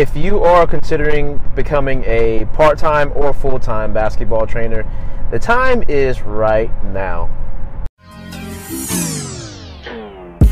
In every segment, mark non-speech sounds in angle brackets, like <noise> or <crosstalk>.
If you are considering becoming a part time or full time basketball trainer, the time is right now.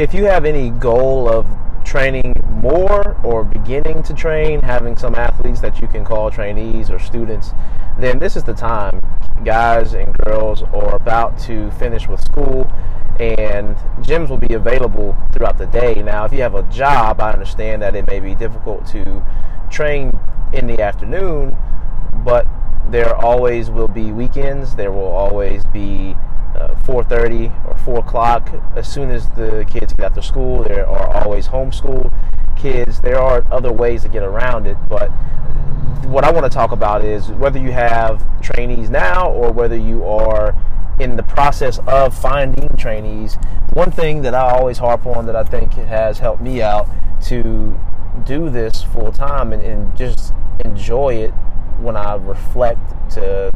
If you have any goal of training more or beginning to train, having some athletes that you can call trainees or students, then this is the time. Guys and girls are about to finish with school, and gyms will be available throughout the day. Now, if you have a job, I understand that it may be difficult to train in the afternoon, but there always will be weekends, there will always be uh, 4.30 or 4 o'clock as soon as the kids get out of school there are always homeschool kids there are other ways to get around it but what i want to talk about is whether you have trainees now or whether you are in the process of finding trainees one thing that i always harp on that i think has helped me out to do this full time and, and just enjoy it when i reflect to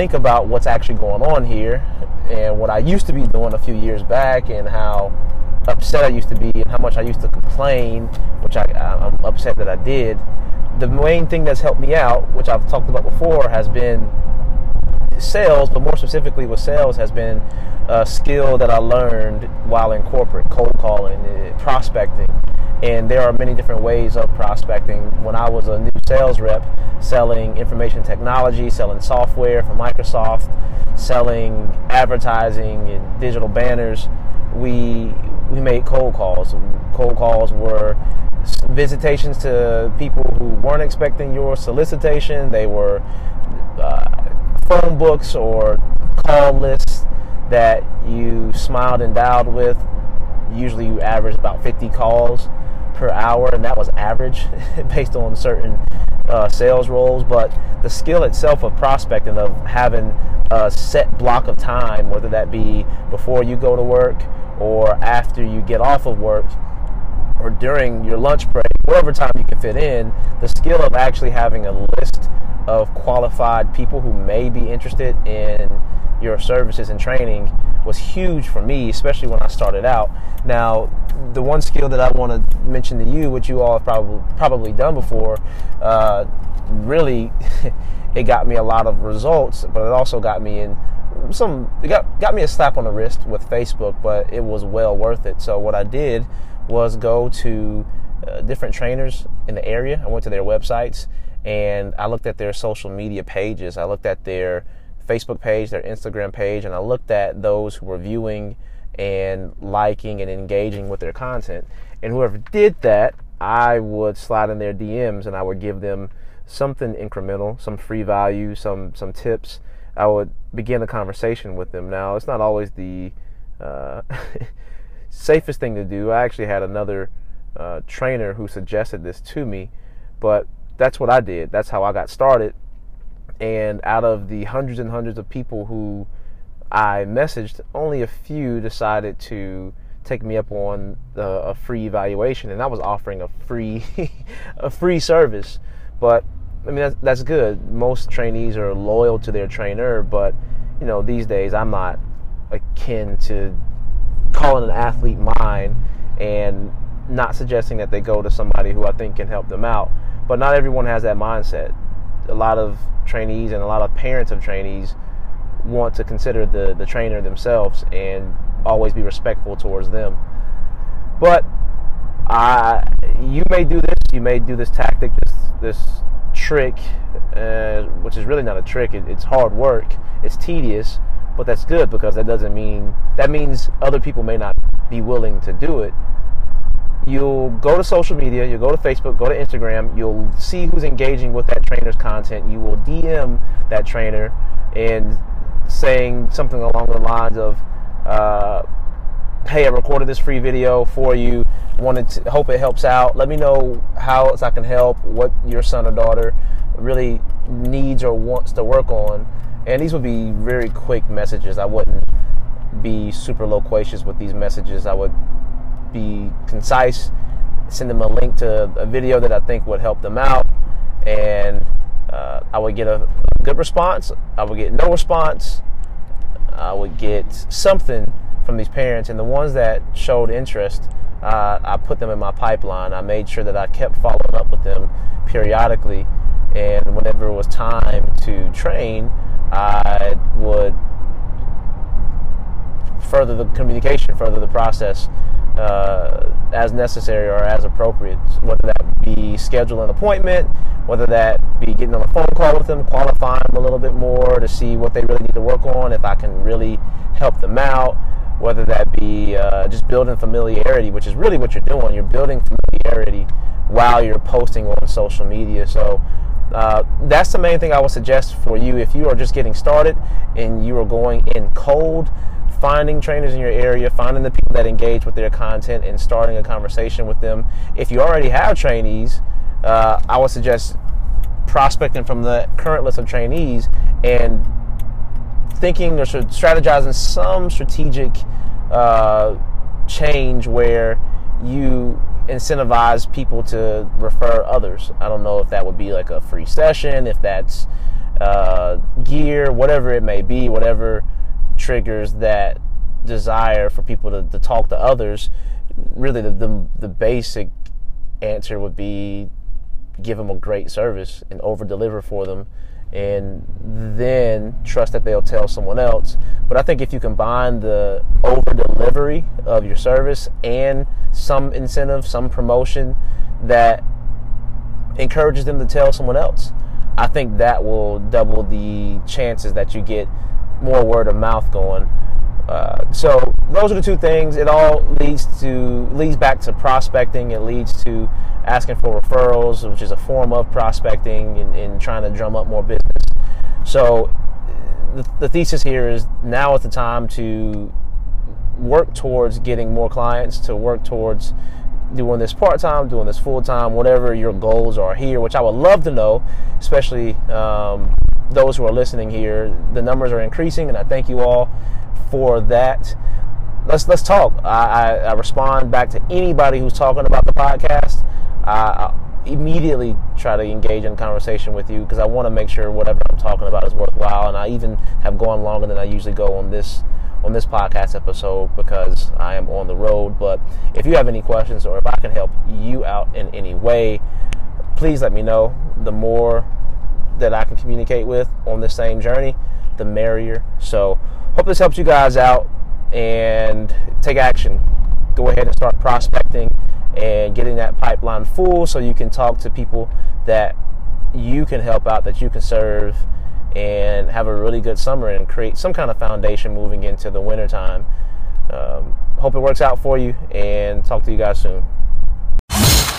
think about what's actually going on here and what I used to be doing a few years back and how upset I used to be and how much I used to complain, which I, I'm upset that I did. The main thing that's helped me out, which I've talked about before, has been sales, but more specifically with sales, has been a skill that I learned while in corporate, cold calling, eh, prospecting. And there are many different ways of prospecting. When I was a new sales rep, selling information technology, selling software from Microsoft, selling advertising and digital banners, we we made cold calls. Cold calls were visitations to people who weren't expecting your solicitation. They were phone books or call lists that you smiled and dialed with. Usually, you average about 50 calls per hour, and that was average <laughs> based on certain uh, sales roles. But the skill itself of prospecting, of having a set block of time, whether that be before you go to work or after you get off of work or during your lunch break, whatever time you can fit in, the skill of actually having a list of qualified people who may be interested in your services and training was huge for me, especially when I started out. Now, the one skill that I want to mention to you, which you all have probably probably done before, uh, really, <laughs> it got me a lot of results, but it also got me in some it got got me a slap on the wrist with Facebook, but it was well worth it. So what I did was go to uh, different trainers in the area. I went to their websites and I looked at their social media pages. I looked at their Facebook page, their Instagram page, and I looked at those who were viewing and liking and engaging with their content. And whoever did that, I would slide in their DMs and I would give them something incremental, some free value, some some tips. I would begin a conversation with them. Now, it's not always the uh, <laughs> safest thing to do. I actually had another uh, trainer who suggested this to me, but that's what I did. That's how I got started. And out of the hundreds and hundreds of people who I messaged, only a few decided to take me up on the, a free evaluation, and I was offering a free <laughs> a free service. But I mean that's, that's good. Most trainees are loyal to their trainer, but you know these days I'm not akin to calling an athlete mine and not suggesting that they go to somebody who I think can help them out. But not everyone has that mindset. A lot of trainees and a lot of parents of trainees want to consider the, the trainer themselves and always be respectful towards them. But I, you may do this, you may do this tactic, this this trick, uh, which is really not a trick. It, it's hard work. It's tedious, but that's good because that doesn't mean that means other people may not be willing to do it you'll go to social media, you'll go to Facebook, go to Instagram, you'll see who's engaging with that trainer's content. You will DM that trainer and saying something along the lines of, uh, "Hey, I recorded this free video for you. Wanted to hope it helps out. Let me know how else I can help. What your son or daughter really needs or wants to work on." And these would be very quick messages. I wouldn't be super loquacious with these messages. I would be concise, send them a link to a video that I think would help them out, and uh, I would get a good response. I would get no response. I would get something from these parents, and the ones that showed interest, uh, I put them in my pipeline. I made sure that I kept following up with them periodically, and whenever it was time to train, I would further the communication, further the process uh, as necessary or as appropriate. Whether that be schedule an appointment, whether that be getting on a phone call with them, qualifying them a little bit more to see what they really need to work on, if I can really help them out. Whether that be uh, just building familiarity, which is really what you're doing. You're building familiarity while you're posting on social media. So uh, that's the main thing I would suggest for you if you are just getting started and you are going in cold finding trainers in your area, finding the people that engage with their content, and starting a conversation with them. If you already have trainees, uh, I would suggest prospecting from the current list of trainees and thinking or strategizing some strategic uh, change where you incentivize people to refer others. I don't know if that would be like a free session, if that's uh, gear, whatever it may be, whatever triggers that desire for people to, to talk to others, really the, the, the basic answer would be give them a great service and over deliver for them and then trust that they'll tell someone else. But I think if you combine the over delivery of your service and some incentive, some promotion that encourages them to tell someone else, I think that will double the chances that you get more word of mouth going. Uh, so those are the two things. It all leads to leads back to prospecting. It leads to asking for referrals, which is a form of prospecting and, and trying to drum up more business. So the, the thesis here is now is the time to work towards getting more clients, to work towards doing this part time, doing this full time, whatever your goals are here, which I would love to know, especially um, those who are listening here. The numbers are increasing, and I thank you all for that. Let's let's talk. I, I, I respond back to anybody who's talking about the podcast. I, I immediately try to engage in conversation with you because I want to make sure whatever I'm talking about is worthwhile. And I even have gone longer than I usually go on this on this podcast episode because I am on the road. But if you have any questions or if I can help you out in any way, please let me know. The more that I can communicate with on this same journey, the merrier. So, hope this helps you guys out and take action. Go ahead and start prospecting and getting that pipeline full so you can talk to people that you can help out, that you can serve, and have a really good summer and create some kind of foundation moving into the wintertime. Um, hope it works out for you and talk to you guys soon.